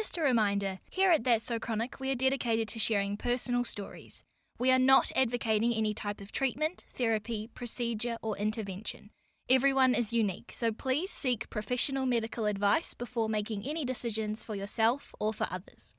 just a reminder here at That's So Chronic, we are dedicated to sharing personal stories. We are not advocating any type of treatment, therapy, procedure, or intervention. Everyone is unique, so please seek professional medical advice before making any decisions for yourself or for others.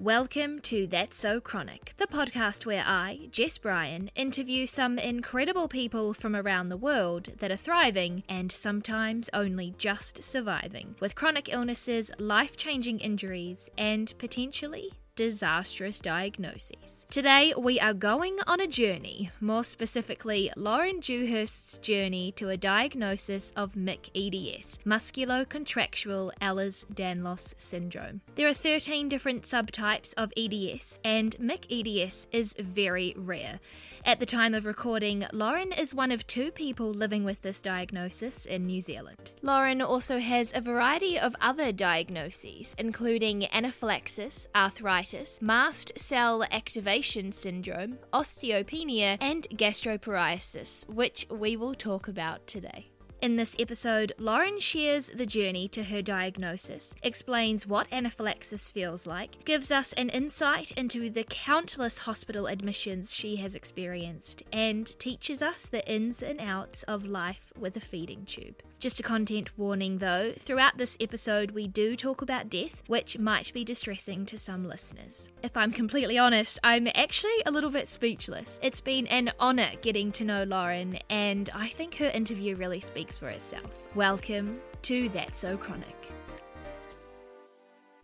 Welcome to That's So Chronic, the podcast where I, Jess Bryan, interview some incredible people from around the world that are thriving and sometimes only just surviving with chronic illnesses, life changing injuries, and potentially disastrous diagnoses. Today, we are going on a journey, more specifically, Lauren Dewhurst's journey to a diagnosis of MIC-EDS, musculocontractural Ehlers-Danlos syndrome. There are 13 different subtypes of EDS, and MIC-EDS is very rare. At the time of recording, Lauren is one of two people living with this diagnosis in New Zealand. Lauren also has a variety of other diagnoses, including anaphylaxis, arthritis, mast cell activation syndrome, osteopenia, and gastroparesis, which we will talk about today. In this episode, Lauren shares the journey to her diagnosis, explains what anaphylaxis feels like, gives us an insight into the countless hospital admissions she has experienced, and teaches us the ins and outs of life with a feeding tube. Just a content warning though, throughout this episode we do talk about death, which might be distressing to some listeners. If I'm completely honest, I'm actually a little bit speechless. It's been an honour getting to know Lauren, and I think her interview really speaks for itself. Welcome to That's So Chronic.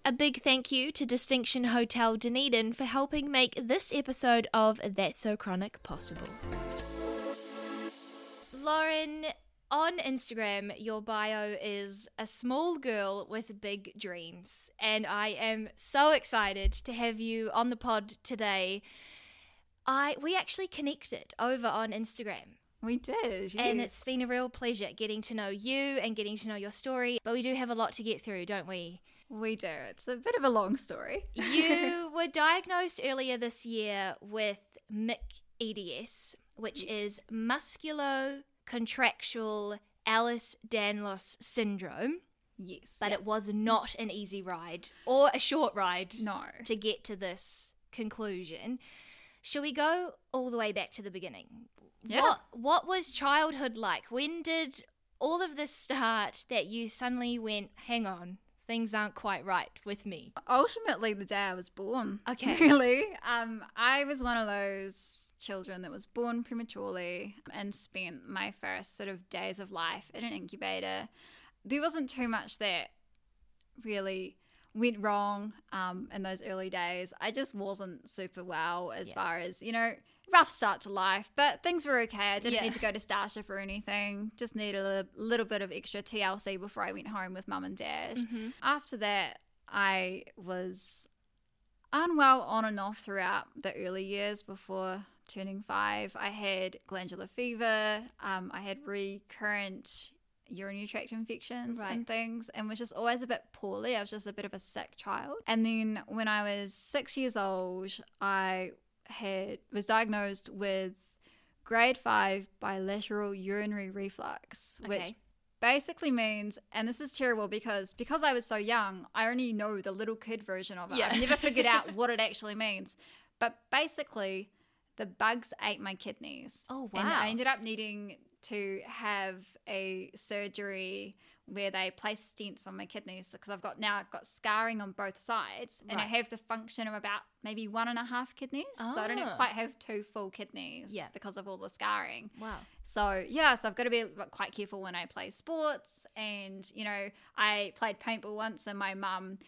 A big thank you to Distinction Hotel Dunedin for helping make this episode of That's So Chronic possible. Lauren, on Instagram, your bio is a small girl with big dreams, and I am so excited to have you on the pod today. I we actually connected over on Instagram. We did, yes. And it's been a real pleasure getting to know you and getting to know your story. But we do have a lot to get through, don't we? We do. It's a bit of a long story. you were diagnosed earlier this year with MIC-EDS, which yes. is musculo contractual Ehlers Danlos syndrome. Yes. But yep. it was not an easy ride or a short ride. No. To get to this conclusion. Shall we go all the way back to the beginning? Yeah. What what was childhood like? When did all of this start that you suddenly went, hang on, things aren't quite right with me? Ultimately the day I was born. Okay. Really. Um I was one of those children that was born prematurely and spent my first sort of days of life in an incubator. There wasn't too much that really went wrong um, in those early days. I just wasn't super well as yeah. far as, you know, rough start to life, but things were okay. I didn't yeah. need to go to Starship or anything. Just needed a little bit of extra TLC before I went home with mum and dad. Mm-hmm. After that, I was unwell on and off throughout the early years before turning five, I had glandular fever. Um, I had recurrent urinary tract infections right. and things, and was just always a bit poorly. I was just a bit of a sick child. And then when I was six years old, I had was diagnosed with grade five bilateral urinary reflux, okay. which basically means and this is terrible because because I was so young I only know the little kid version of it yeah. I've never figured out what it actually means but basically the bugs ate my kidneys. Oh, wow. And I ended up needing to have a surgery where they place stents on my kidneys because I've got now I've got scarring on both sides and I have the function of about maybe one and a half kidneys. Oh. So I don't ah. quite have two full kidneys yeah. because of all the scarring. Wow. So yeah, so I've got to be quite careful when I play sports and you know, I played paintball once and my mum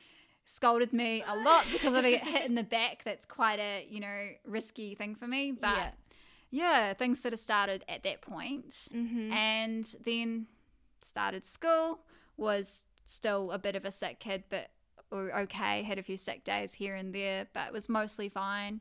scolded me a lot because of a hit in the back. That's quite a, you know, risky thing for me. But yeah, yeah things sort of started at that point. Mm-hmm. And then started school, was still a bit of a sick kid, but okay, had a few sick days here and there, but it was mostly fine.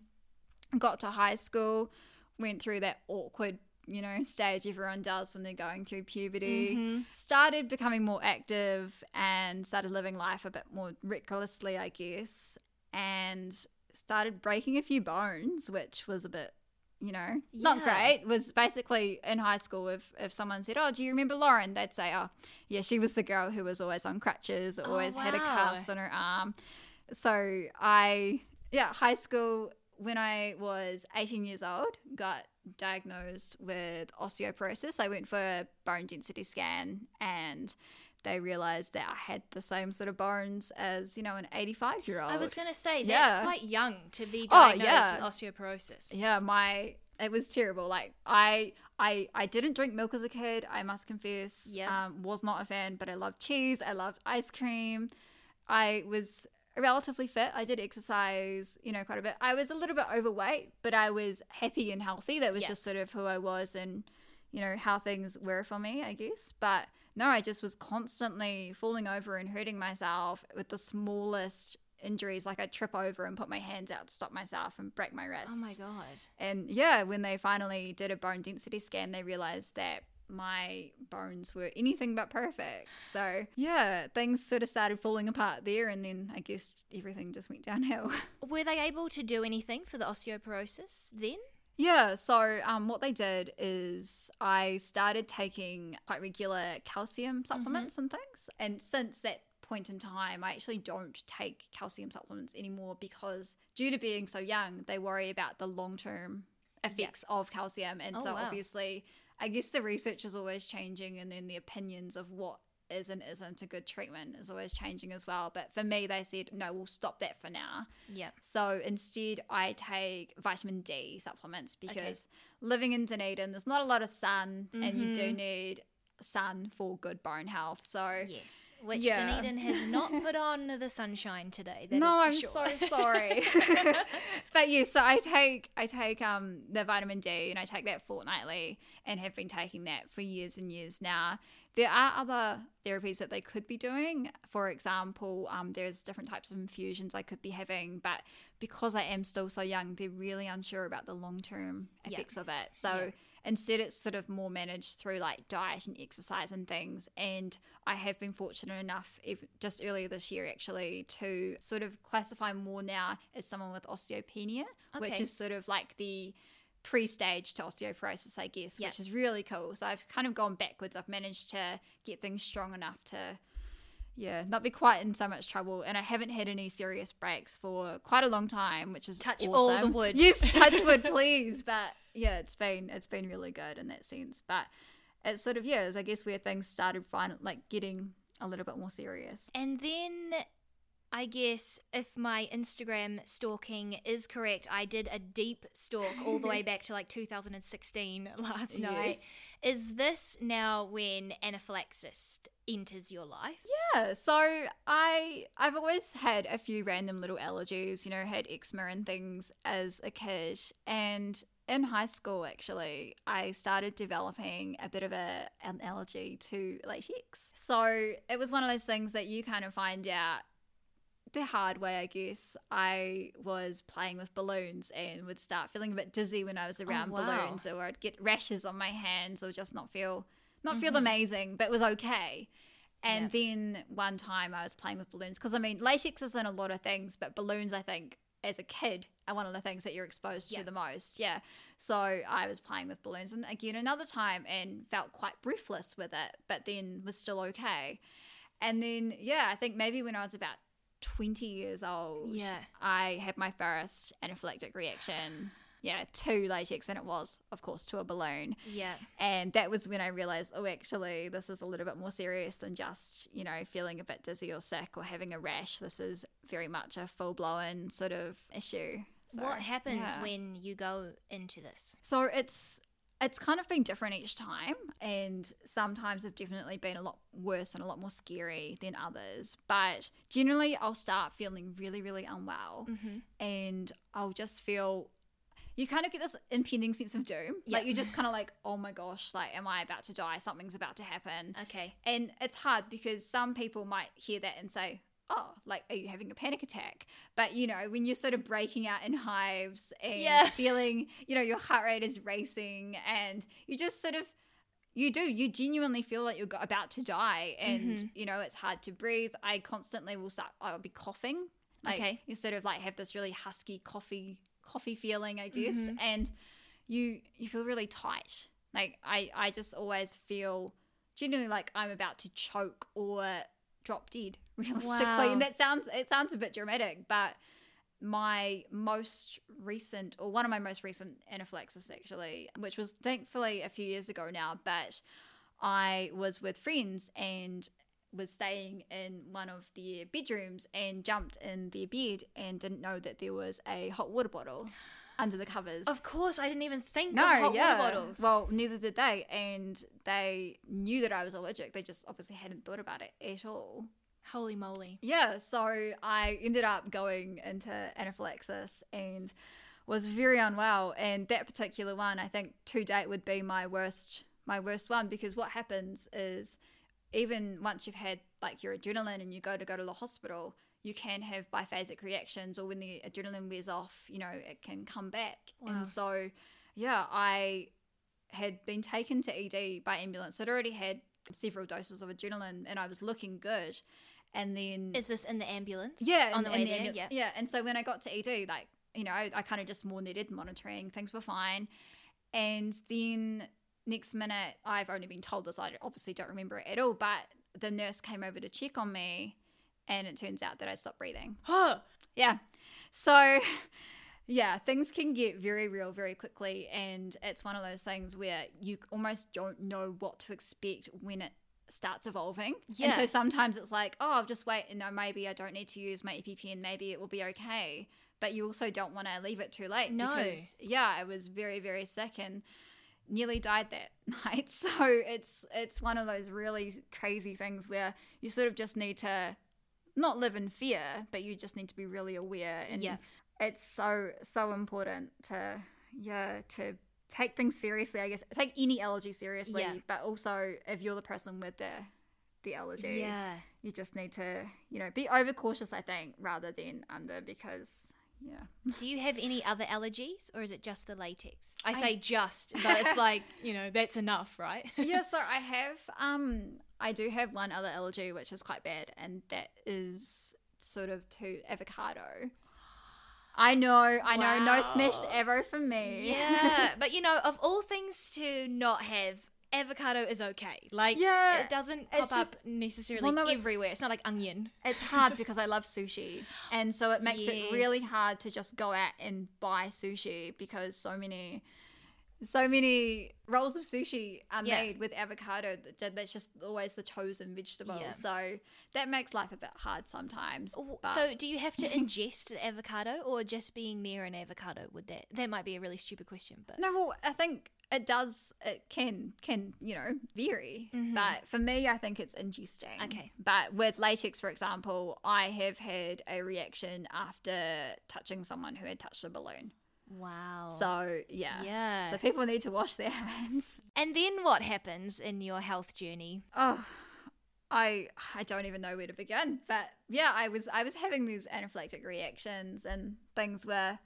Got to high school, went through that awkward you know, stage everyone does when they're going through puberty. Mm-hmm. Started becoming more active and started living life a bit more recklessly, I guess, and started breaking a few bones, which was a bit you know, yeah. not great. Was basically in high school. If if someone said, "Oh, do you remember Lauren?" They'd say, "Oh, yeah, she was the girl who was always on crutches, oh, always oh, wow. had a cast on her arm." So I, yeah, high school, when I was 18 years old, got diagnosed with osteoporosis. I went for a bone density scan and they realized that I had the same sort of bones as, you know, an 85 year old. I was going to say, that's Yeah. quite young to be Oh, diagnosed yeah. with osteoporosis. yeah, my it was terrible. Like I I I didn't drink milk as a kid, I must confess. Yeah. Um, was not a fan, but I loved cheese, I loved ice cream. I was relatively fit. I did exercise, you know, quite a bit. I was a little bit overweight, but I was happy and healthy. That was Yeah. just sort of who I was and you know how things were for me, I guess. But no, I just was constantly falling over and hurting myself with the smallest injuries. Like I'd trip over and put my hands out to stop myself and break my wrist. Oh my god. And yeah, when they finally did a bone density scan, they realized that my bones were anything but perfect. So yeah, things sort of started falling apart there, and then I guess everything just went downhill. Were they able to do anything for the osteoporosis then? Yeah, so um, what they did is I started taking quite regular calcium supplements and things. And since that point in time, I actually don't take calcium supplements anymore because, due to being so young, they worry about the long term effects of calcium. And Oh, so, wow. obviously, I guess the research is always changing, and then the opinions of what is and isn't a good treatment is always changing as well. But for me, they said, no, we'll stop that for now. Yeah. So instead, I take vitamin D supplements because living in Dunedin, there's not a lot of sun, and you do need sun for good bone health. So Yes. Which Yeah. Dunedin has not put on the sunshine today. That is no, I'm sure. so sorry. but yeah, so I take I take um the vitamin D and I take that fortnightly and have been taking that for years and years now. There are other therapies that they could be doing. For example, um, there's different types of infusions I could be having, but because I am still so young, they're really unsure about the long term Yeah. effects of it. So Yeah. instead it's sort of more managed through like diet and exercise and things and i have been fortunate enough ev- just earlier this year actually to sort of classify more now as someone with osteopenia which is sort of like the pre-stage to osteoporosis i guess Yeah. which is really cool so i've kind of gone backwards i've managed to get things strong enough to yeah, not be quite in so much trouble, and I haven't had any serious breaks for quite a long time, which is Touch all the awesome. wood. Yes, touch wood, please. But yeah, it's been it's been really good in that sense. But it's sort of yeah, it's I guess where things started fin- like getting a little bit more serious. And then I guess if my Instagram stalking is correct, I did a deep stalk all the way back to like 2016 last night. Is this now when anaphylaxis enters your life? Yeah, so I I've always had a few random little allergies, you know, had eczema and things as a kid and in high school actually I started developing a bit of a an allergy to latex. So it was one of those things that you kind of find out the hard way, I guess. I was playing with balloons and would start feeling a bit dizzy when I was oh, around wow. balloons, or I'd get rashes on my hands, or just not feel not feel mm-hmm. amazing, but it was okay. And then one time I was playing with balloons because I mean latex is in a lot of things, but balloons I think as a kid are one of the things that you're exposed Yeah. to the most. Yeah. So I was playing with balloons and again another time and felt quite breathless with it, but then was still okay. And then yeah, I think maybe when I was about 20 years old, Yeah. I had my first anaphylactic reaction. Yeah, to latex, and it was, of course, to a balloon. Yeah. And that was when I realized, oh, actually, this is a little bit more serious than just, you know, feeling a bit dizzy or sick or having a rash. This is very much a full blown sort of issue. So, what happens yeah. when you go into this? So it's it's kind of been different each time, and sometimes have definitely been a lot worse and a lot more scary than others. But generally, I'll start feeling really, really unwell, Mm-hmm. and I'll just feel. You kind of get this impending sense of doom. Yeah. Like you're just kind of like, oh my gosh, like, am I about to die? Something's about to happen. Okay. And it's hard because some people might hear that and say, oh, like, are you having a panic attack? But, you know, when you're sort of breaking out in hives and Yeah. feeling, you know, your heart rate is racing and you just sort of, you do, you genuinely feel like you're about to die and, Mhm. you know, it's hard to breathe. I constantly will start, I'll be coughing. Like, Okay. You sort of like have this really husky coffee, coffee feeling, I guess. Mhm. And you, you feel really tight. Like, I, I just always feel genuinely like I'm about to choke or drop dead realistically. Wow. And that sounds it sounds a bit dramatic, but my most recent or one of my most recent anaphylaxis actually, which was thankfully a few years ago now, but I was with friends and was staying in one of their bedrooms and jumped in their bed and didn't know that there was a hot water bottle under the covers. Of course, I didn't even think no, of hot yeah. water bottles. Well, neither did they, and they knew that I was allergic. They just obviously hadn't thought about it at all. Holy moly. Yeah, so I ended up going into anaphylaxis and was very unwell. And that particular one, I think to date would be my worst, my worst one because what happens is even once you've had like your adrenaline and you go to go to the hospital, you can have biphasic reactions, or when the adrenaline wears off, you know, it can come back. Wow. And so, yeah, I had been taken to ED by ambulance. I'd already had several doses of adrenaline, and I was looking good. And then Is this in the ambulance? yeah, On in- the way there? ambulance. Yeah. yeah. And so when I got to ED, like you know, I, I kind of just more needed monitoring. Things were fine, and then next minute, I've only been told this. I obviously don't remember it at all, but the nurse came over to check on me, and it turns out that I stopped breathing. Huh. Yeah. So, yeah, things can get very real very quickly. And it's one of those things where you almost don't know what to expect when it starts evolving. And Yeah. so sometimes it's like, oh, I'll just wait and no, maybe I don't need to use my EpiPen. Maybe it will be okay. But you also don't want to leave it too late. No. Because, yeah, I was very, very sick and nearly died that night. So it's it's one of those really crazy things where you sort of just need to not live in fear, but you just need to be really aware. And Yeah. it's so so important to yeah to take things seriously. I guess take any allergy seriously, Yeah. but also if you're the person with the the allergy, Yeah. you just need to you know be overcautious. I think rather than under because yeah. Do you have any other allergies or is it just the latex? I I- say just, but it's like, you know, that's enough, right? yeah, so I have um I do have one other allergy which is quite bad and that is sort of to avocado. I know, I know, no smashed Wow. arrow for me. yeah. But, you know, of all things to not have, avocado is okay. Like, Yeah, it doesn't pop just- up necessarily Well, no, everywhere. It's not like onion. It's hard because I love sushi. And so it makes it really hard to just go out and buy sushi because so many so many rolls of sushi are Yeah. made with avocado that's just always the chosen vegetable. Yeah. So that makes life a bit hard sometimes. But- So, do you have to ingest an avocado, or just being near an avocado would that? That might be a really stupid question, but No, well, I think it does. It can can you know vary, Mhm. but for me, I think it's ingesting. Okay. But with latex, for example, I have had a reaction after touching someone who had touched a balloon. Wow. So yeah, yeah. So people need to wash their hands. and then what happens in your health journey? Oh. I I don't even know where to begin, but yeah, I was I was having these anaphylactic reactions and things were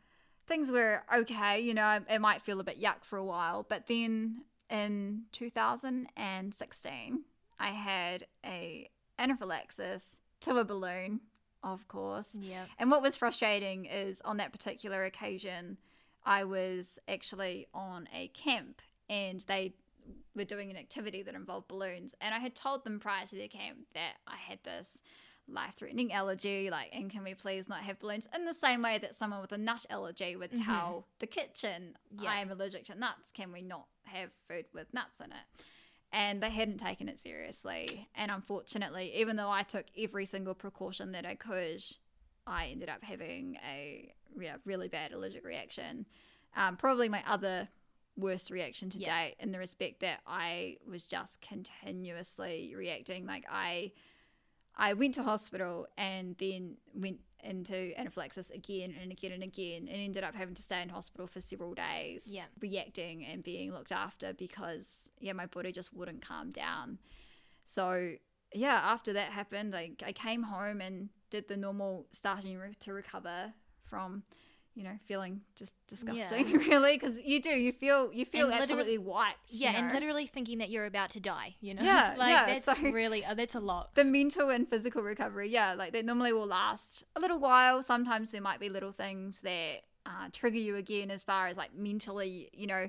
things were okay, you know, it might feel a bit yuck for a while, but then in 2016, I had a anaphylaxis to a balloon, of course. Yeah. And what was frustrating is on that particular occasion, I was actually on a camp and they were doing an activity that involved balloons. And I had told them prior to their camp that I had this life threatening allergy, like, and can we please not have balloons? In the same way that someone with a nut allergy would Mhm. tell the kitchen, Yeah. I am allergic to nuts, can we not have food with nuts in it? and they hadn't taken it seriously. And unfortunately, even though I took every single precaution that I could, I ended up having a yeah, really bad allergic reaction. Um, probably my other worst reaction to Yeah. date in the respect that I was just continuously reacting. Like I, I went to hospital and then went into anaphylaxis again and again and again and ended up having to stay in hospital for several days Yeah. reacting and being looked after because yeah my body just wouldn't calm down so yeah after that happened I, I came home and did the normal starting re- to recover from you know feeling just disgusting really because you do you feel you feel And absolutely wiped you Yeah, and literally thinking that you're about to die, you know? Yeah, like yeah, that's so- really uh, that's a lot. the mental and physical recovery, yeah, like they normally will last a little while. Sometimes there might be little things that uh, trigger you again, as far as like mentally, you know,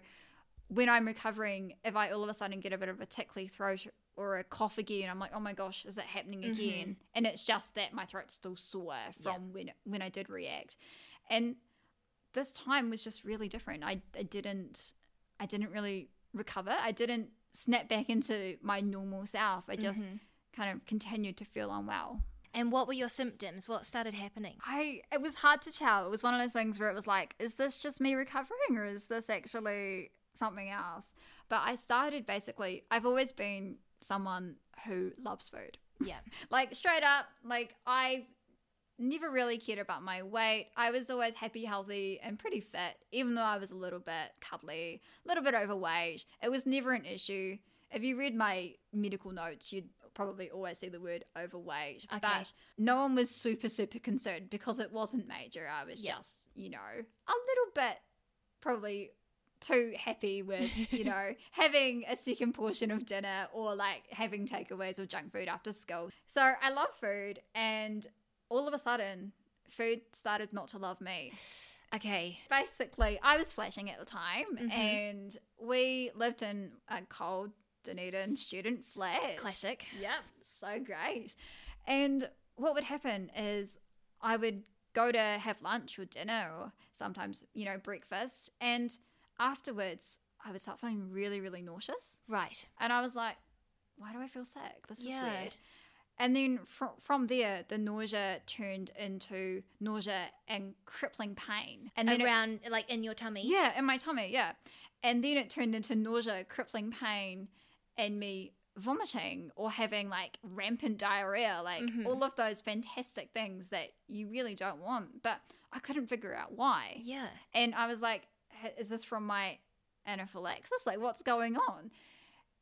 when I'm recovering, if I all of a sudden get a bit of a tickly throat or a cough again, I'm like, oh my gosh, is it happening Mm-hmm. again? And it's just that my throat's still sore from when when I did react, and this time was just really different. I, I didn't I didn't really recover. I didn't snap back into my normal self. I just Mm-hmm. kind of continued to feel unwell. And what were your symptoms? What started happening? I it was hard to tell. It was one of those things where it was like, is this just me recovering or is this actually something else? But I started basically I've always been someone who loves food. Yeah. Like straight up, like I never really cared about my weight. I was always happy, healthy, and pretty fit, even though I was a little bit cuddly, a little bit overweight. It was never an issue. If you read my medical notes, you'd probably always see the word overweight. Okay. But no one was super, super concerned because it wasn't major. I was Yeah. just, you know, a little bit probably too happy with, you know, having a second portion of dinner or like having takeaways or junk food after school. So I love food and all of a sudden food started not to love me. Okay. Basically, I was flashing at the time Mhm. and we lived in a cold Dunedin student flat. Classic. Yep, so great. And what would happen is I would go to have lunch or dinner or sometimes, you know, breakfast. And afterwards, I would start feeling really, really nauseous. Right. And I was like, why do I feel sick? This is Yeah. weird. And then from, from there, the nausea turned into nausea and crippling pain. And then it- Around, like in your tummy. yeah, in my tummy, yeah. And then it turned into nausea, crippling pain, and me vomiting or having like rampant diarrhea, like Mhm. all of those fantastic things that you really don't want. But I couldn't figure out why. Yeah. And I was like, "H- is this from my anaphylaxis? Like, what's going on?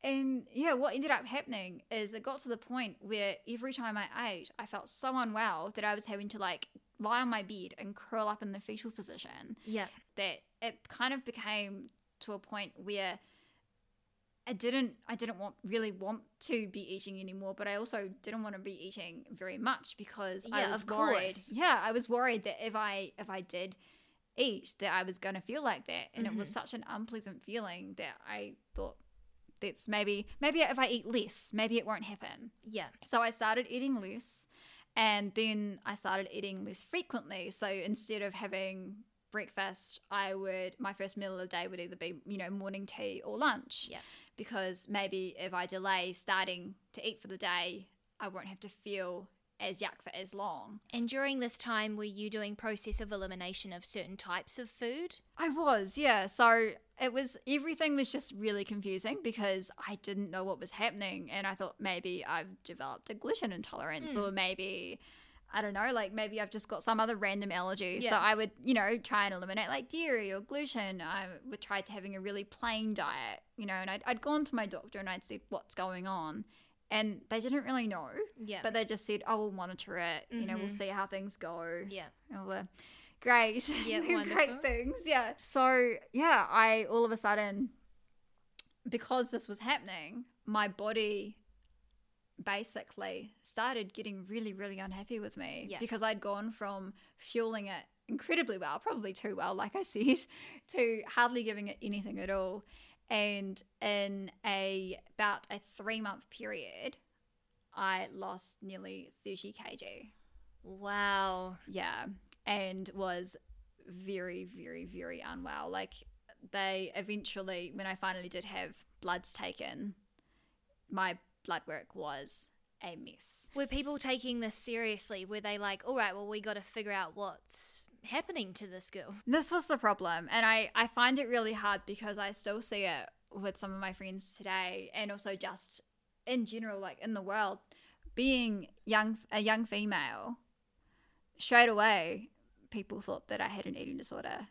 And yeah, what ended up happening is it got to the point where every time I ate, I felt so unwell that I was having to like lie on my bed and curl up in the fetal position Yeah. that it kind of became to a point where I didn't I didn't want really want to be eating anymore, but I also didn't want to be eating very much because I was worried. Yeah, I was worried that if I if I did eat that I was going to feel like that and it was Mhm. such an unpleasant feeling that I thought that's maybe maybe if I eat less, maybe it won't happen. Yeah. So I started eating less and then I started eating less frequently. So instead of having breakfast, I would my first meal of the day would either be, you know, morning tea or lunch. Yeah. Because maybe if I delay starting to eat for the day, I won't have to feel as yuck for as long. And during this time, were you doing process of elimination of certain types of food? I was, yeah. So it was everything was just really confusing because I didn't know what was happening, and I thought maybe I've developed a gluten intolerance, or hmm. maybe I don't know, like maybe I've just got some other random allergy. So I would, you know, try and eliminate like dairy or gluten. I would try to having a really plain diet, you know, and I'd, I'd gone to my doctor and I'd said what's going on, and they didn't really know, Yeah. but they just said, "Oh, we'll monitor it. You know, we'll Mhm. see how things go." yeah. all the great, Yeah, great wonderful. things. Yeah. So yeah, I all of a sudden, because this was happening, my body basically started getting really, really unhappy with me Yeah. because I'd gone from fueling it incredibly well, probably too well, like I said, to hardly giving it anything at all. And in a about a three month period, I lost nearly 30 kg. Wow. Yeah, and was very, very, very unwell. Like they eventually, when I finally did have bloods taken, my blood work was a mess. Were people taking this seriously? Were they like, all right, well, we got to figure out what's happening to this girl? This was the problem, and I I find it really hard because I still see it with some of my friends today, and also just in general, like in the world, being young a young female. Straight away, people thought that I had an eating disorder.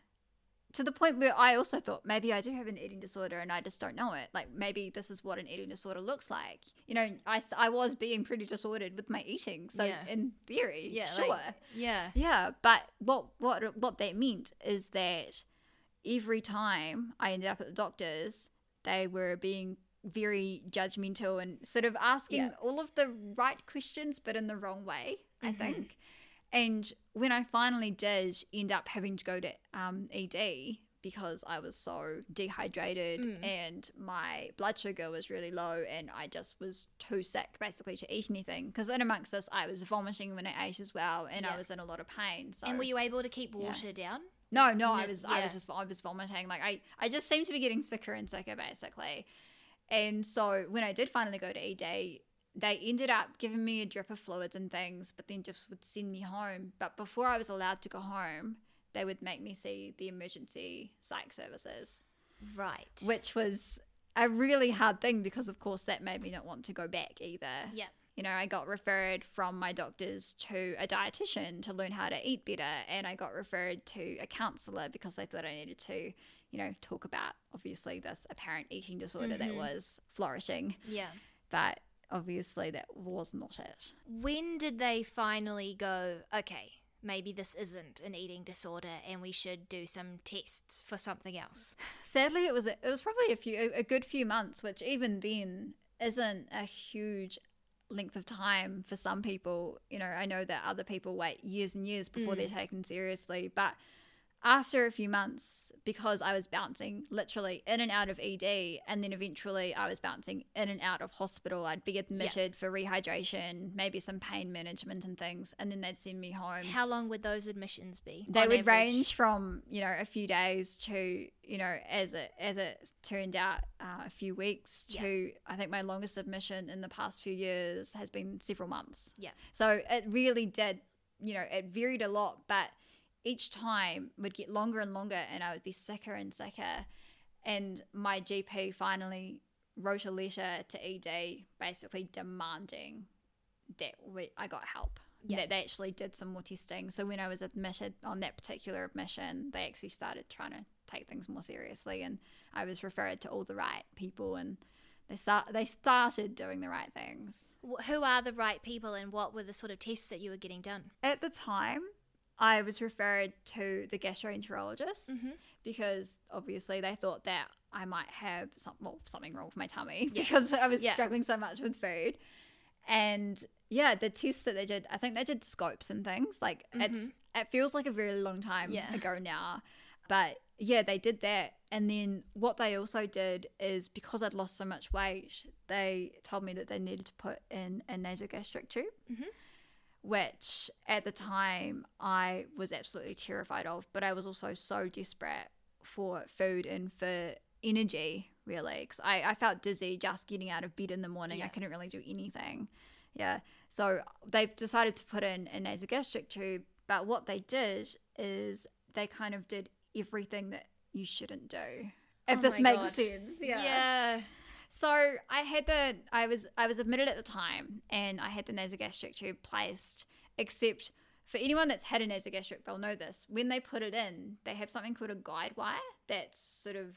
To the point where I also thought maybe I do have an eating disorder and I just don't know it. Like maybe this is what an eating disorder looks like. You know, I, I was being pretty disordered with my eating. So Yeah. in theory, Yeah. sure. like- yeah. Yeah, but what what what that meant is that every time I ended up at the doctor's, they were being very judgmental and sort of asking Yeah. all of the right questions, but in the wrong way. I Mhm. think. And when I finally did end up having to go to um, ED because I was so dehydrated Mm. and my blood sugar was really low and I just was too sick basically to eat anything. Because in amongst this, I was vomiting when I ate as well and Yeah. I was in a lot of pain. So And were you able to keep Yeah. water down? no, no, I was I was just I was vomiting. Like I I just seemed to be getting sicker and sicker basically. And so when I did finally go to ED, they ended up giving me a drip of fluids and things, but then just would send me home. But before I was allowed to go home, they would make me see the emergency psych services, Right. which was a really hard thing because of course that made me not want to go back either. Yep. You know, I got referred from my doctors to a dietitian to learn how to eat better, and I got referred to a counselor because they thought I needed to, you know, talk about obviously this apparent eating disorder that Mhm. was flourishing. Yeah. But obviously, that was not it. When did they finally go, okay, maybe this isn't an eating disorder and we should do some tests for something else? Sadly, it was it was probably a few a good few months, which even then isn't a huge length of time for some people. You know, I know that other people wait years and years before they're mm. taken seriously, but after a few months, because I was bouncing literally in and out of ED, and then eventually I was bouncing in and out of hospital. I'd be admitted for rehydration, maybe some pain management and things, and then they'd send me home How long would those admissions be? they would average? range from you know a few days to you know as it as it turned out uh, a few weeks Yeah. to I think my longest admission in the past few years has been several months. Yeah. So it really did you know it varied a lot, but each time would get longer and longer, and I would be sicker and sicker. And my GP finally wrote a letter to ED, basically demanding that we, I got help. Yeah. That they actually did some more testing. So when I was admitted on that particular admission, they actually started trying to take things more seriously, and I was referred to all the right people, and they start they started doing the right things. Who are the right people and what were the sort of tests that you were getting done? At the time, I was referred to the gastroenterologist Mhm. because obviously they thought that I might have some, well, something wrong with my tummy Yeah. because I was Yeah. struggling so much with food. And yeah, the tests that they did, I think they did scopes and things. Like it's it feels like a very long time Mm-hmm. Yeah. ago now. But yeah, they did that. And then what they also did is because I'd lost so much weight, they told me that they needed to put in a nasogastric tube Mhm. Which at the time I was absolutely terrified of, but I was also so desperate for food and for energy, really, because I, I felt dizzy just getting out of bed in the morning. Yeah. I couldn't really do anything. Yeah. So they decided to put in a nasogastric tube, but what they did is they kind of did everything that you shouldn't do. If Oh this makes God. sense. Yeah. So I had the I was I was admitted at the time and I had the nasogastric tube placed, except for anyone that's had a nasogastric, they'll know this. When they put it in, they have something called a guide wire that's sort of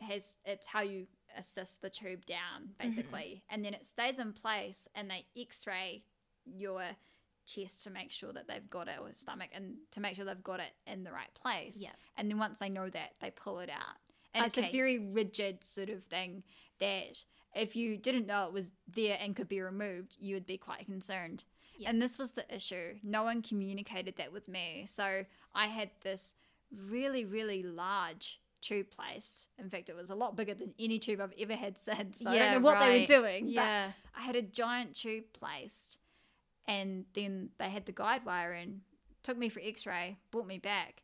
has it's how you assist the tube down, mm-hmm. basically. And then it stays in place and they x-ray your chest to make sure that they've got it or stomach and to make sure they've got it in the right place. Yeah. And then once they know that, they pull it out. And it's a very rigid sort of thing that if you didn't know it was there and could be removed, you would be quite concerned. Yeah. And this was the issue. No one communicated that with me. So I had this really, really large tube placed. In fact, it was a lot bigger than any tube I've ever had since. So I Yeah, don't know what they were doing. Yeah. But I had a giant tube placed. And then they had the guide wire in, took me for x ray, brought me back,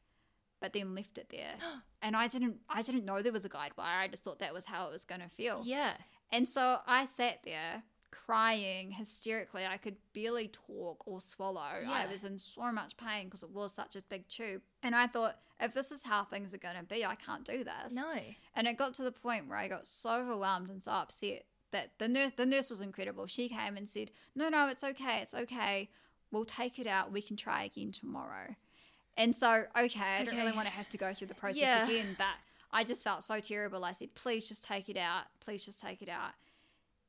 but then left it there. and I didn't I didn't know there was a guide wire. I just thought that was how it was gonna feel. Yeah. And so I sat there crying hysterically. I could barely talk or swallow. Yeah. I was in so much pain because it was such a big tube. And I thought, if this is how things are going to be, I can't do this. No. And it got to the point where I got so overwhelmed and so upset that the nurse, the nurse was incredible. She came and said, "No, no, it's okay. It's okay. We'll take it out. We can try again tomorrow." And so, okay, I don't really want to have to go through the process Yeah. again, but I just felt so terrible. I said, "Please just take it out. Please just take it out."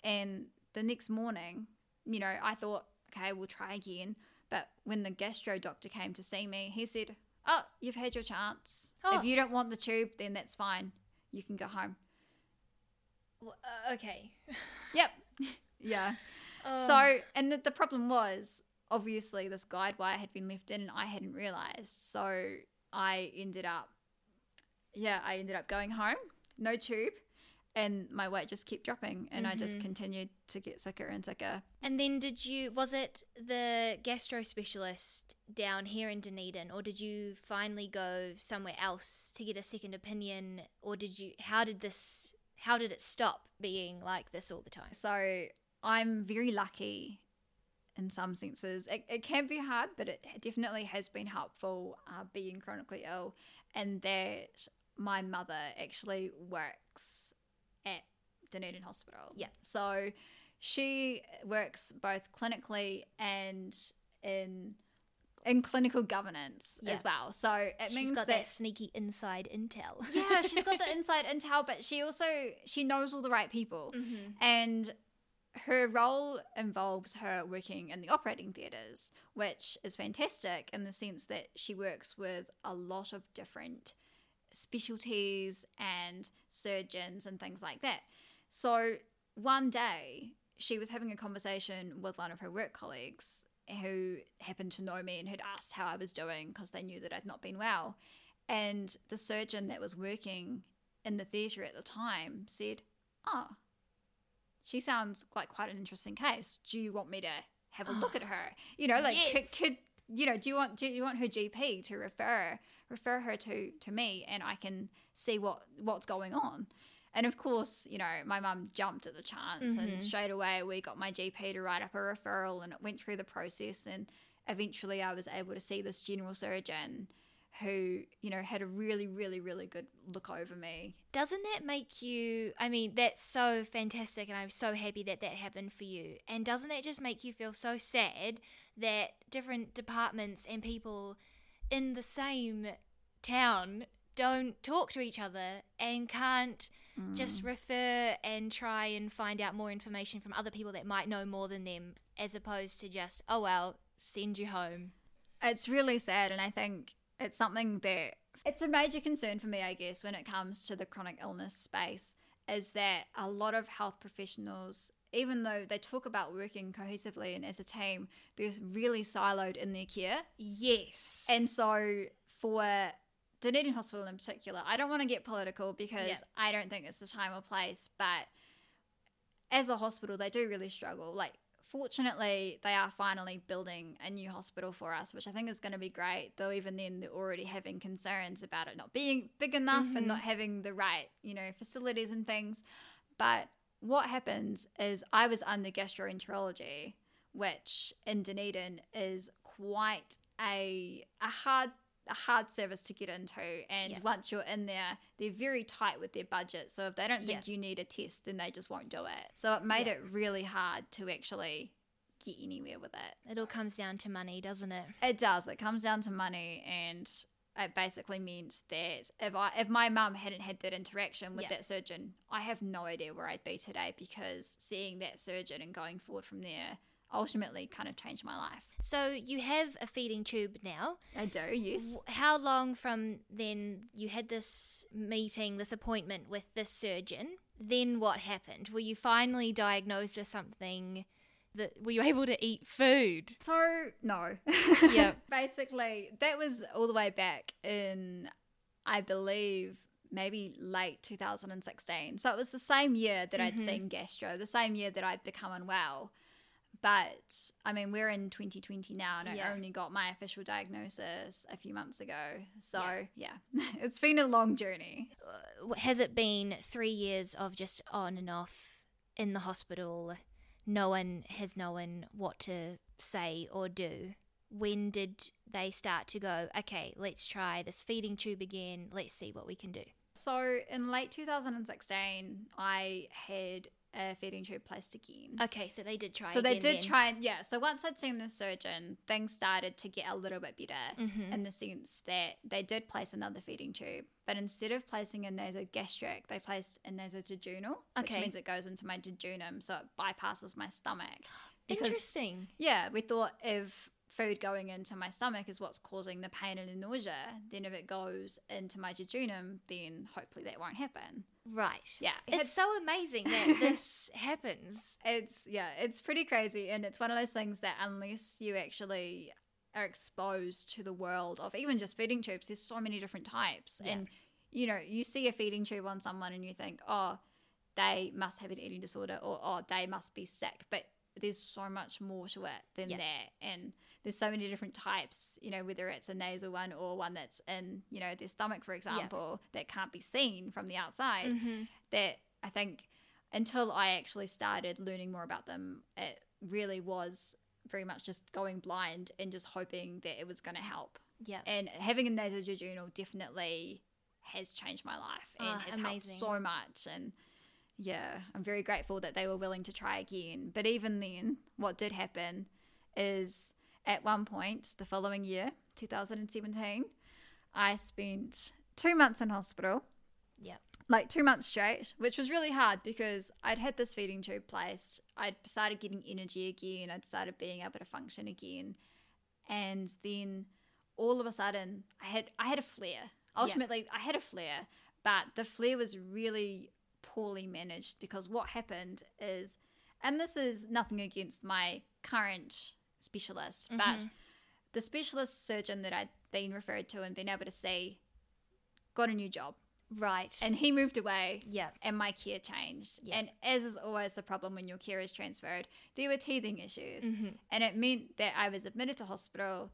And the next morning, you know, I thought, "Okay, we'll try again." But when the gastro doctor came to see me, he said, "Oh, you've had your chance. Oh. If you don't want the tube, then that's fine. You can go home." W- uh, okay. Yep. Yeah. Oh. So, and the, the problem was obviously this guide wire had been lifted and I hadn't realized. So I ended up yeah, I ended up going home, no tube, and my weight just kept dropping, and I just Mhm. continued to get sicker and sicker. And then did you was it the gastro specialist down here in Dunedin or did you finally go somewhere else to get a second opinion or did you how did this how did it stop being like this all the time? So I'm very lucky in some senses. It, it can be hard, but it definitely has been helpful uh, being chronically ill, and that my mother actually works at Dunedin Hospital. Yeah. So she works both clinically and in in clinical governance Yeah. as well. So it She's means got that that sneaky inside intel. yeah, she's got the inside intel, but she also she knows all the right people, Mhm. and her role involves her working in the operating theatres, which is fantastic in the sense that she works with a lot of different specialties and surgeons and things like that. So one day she was having a conversation with one of her work colleagues who happened to know me and had asked how I was doing because they knew that I'd not been well. And the surgeon that was working in the theatre at the time said, Oh, she sounds like quite an interesting case. Do you want me to have a look at her? You know, like Yes. could, could you know, do you want do you want her GP to refer refer her to to me and I can see what what's going on? And of course, you know, my mum jumped at the chance and Mhm. straight away we got my GP to write up a referral and it went through the process and eventually I was able to see this general surgeon who, you know, had a really, really, really good look over me. Doesn't that make you I mean that's so fantastic and I'm so happy that that happened for you. And doesn't that just make you feel so sad that different departments and people in the same town don't talk to each other and can't Mm. just refer and try and find out more information from other people that might know more than them as opposed to just oh well send you home It's really sad, and I think it's something that it's a major concern for me, I guess, when it comes to the chronic illness space, is that a lot of health professionals, even though they talk about working cohesively and as a team, they're really siloed in their care. yes And so for Dunedin Hospital in particular, I don't want to get political because Yeah. I don't think it's the time or place, but as a hospital, they do really struggle. Like, fortunately, they are finally building a new hospital for us, which I think is going to be great. Though even then, they're already having concerns about it not being big enough Mhm. and not having the right, you know, facilities and things. But what happens is I was under gastroenterology, which in Dunedin is quite a a hard a hard service to get into and Yeah. once you're in there they're very tight with their budget so if they don't think Yeah. you need a test then they just won't do it so it made Yeah. it really hard to actually get anywhere with it it all comes down to money doesn't it it does it comes down to money and it basically means that if I if my mum hadn't had that interaction with that surgeon, I have no idea where I'd be today because seeing that surgeon and going forward from there ultimately kind of changed my life. so you have a feeding tube now I do, yes. How long from then you had this meeting this appointment with this surgeon then what happened were you finally diagnosed with something that were you able to eat food So no. Yep. Basically, that was all the way back in, I believe, maybe late 2016. So it was the same year that I'd Mhm. seen gastro, the same year that I'd become unwell. But I mean, we're in 2020 now, and Yeah. I only got my official diagnosis a few months ago. So Yeah. yeah, it's been a long journey. Uh, has it been three years of just on and off in the hospital? No one has known what to say or do. When did they start to go, okay, let's try this feeding tube again, let's see what we can do? So in late 2016, I had a feeding tube placed again. Okay, so they did try so they did then. try and yeah so once i'd seen the surgeon things started to get a little bit better Mhm. in the sense that they did place another feeding tube but instead of placing a nasogastric they placed a nasojejunal which Okay. means it goes into my jejunum so it bypasses my stomach because Interesting. yeah we thought if food going into my stomach is what's causing the pain and the nausea then if it goes into my jejunum then hopefully that won't happen Right. yeah it It's so amazing that this happens. it's yeah, it's pretty crazy, and it's one of those things that unless you actually are exposed to the world of even just feeding tubes, there's so many different types, Yeah. and you know, you see a feeding tube on someone and you think, oh, they must have an eating disorder or oh, they must be sick. But there's so much more to it than Yeah. that. And there's so many different types, you know, whether it's a nasal one or one that's in, you know, their stomach, for example, that can't be seen from the outside. Mm-hmm. That I think until I actually started learning more about them, it really was very much just going blind and just hoping that it was going to help. Yeah. And having a nasojejunal definitely has changed my life and Ah, has amazing. helped so much. And yeah, I'm very grateful that they were willing to try again. But even then, what did happen is at one point the following year, 2017, I spent two months in hospital Yeah. like two months straight, which was really hard because I'd had this feeding tube placed. I'd started getting energy again. I'd started being able to function again, and then all of a sudden, I had I had a flare. Ultimately, I had a flare, but the flare was really poorly managed because what happened is, and this is nothing against my current specialist, but the specialist surgeon that I'd been referred to and been able to see got a new job Right. and he moved away yeah. and my care changed Yeah. and as is always the problem when your care is transferred there were teething issues Mm-hmm. and it meant that i was admitted to hospital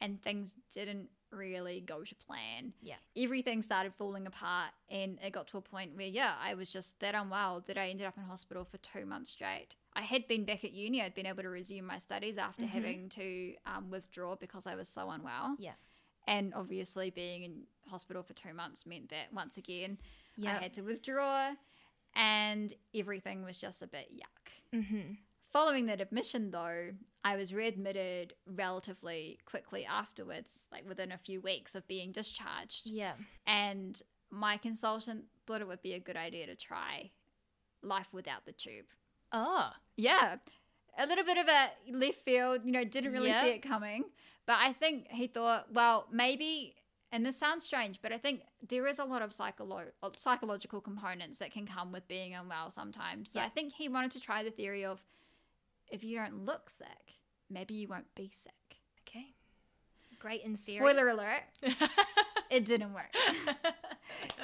and things didn't really go to plan Yeah. everything started falling apart and it got to a point where yeah i was just that unwell that i ended up in hospital for two months straight i had been back at uni i'd been able to resume my studies after Mhm. having to um, withdraw because i was so unwell Yeah. and obviously being in hospital for two months meant that once again Yeah. I had to withdraw, and everything was just a bit yuck. Mm-hmm. Following that admission, though, I was readmitted relatively quickly afterwards, like within a few weeks of being discharged. Yeah. And my consultant thought it would be a good idea to try life without the tube. Oh. Yeah, a little bit of a left field, you know, didn't really Yeah. see it coming. But I think he thought, well, maybe, and this sounds strange, but I think there is a lot of psycholo- psychological components that can come with being unwell sometimes. So Yeah. I think he wanted to try the theory of if you don't look sick, maybe you won't be sick. Okay. Great in theory. Spoiler alert, it didn't work.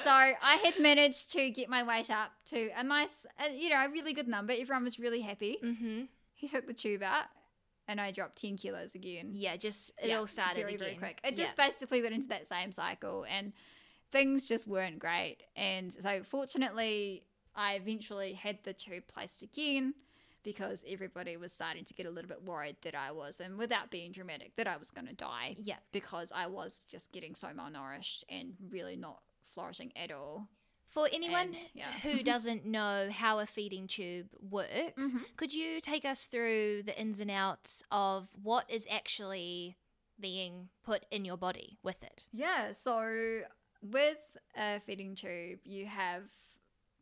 so I had managed to get my weight up to a nice, uh, you know, a really good number. Everyone was really happy. mm-hmm. He took the tube out, and I dropped ten kilos again. Yeah. Just it Yeah, all started very again. very quick. It yeah. just basically went into that same cycle, and things just weren't great. And so, fortunately, I eventually had the tube placed again because everybody was starting to get a little bit worried that I was, and without being dramatic, that I was going to die Yeah. because I was just getting so malnourished and really not flourishing at all. For anyone And, yeah. who doesn't know how a feeding tube works, Mhm. could you take us through the ins and outs of what is actually being put in your body with it? Yeah, so with a feeding tube, you have,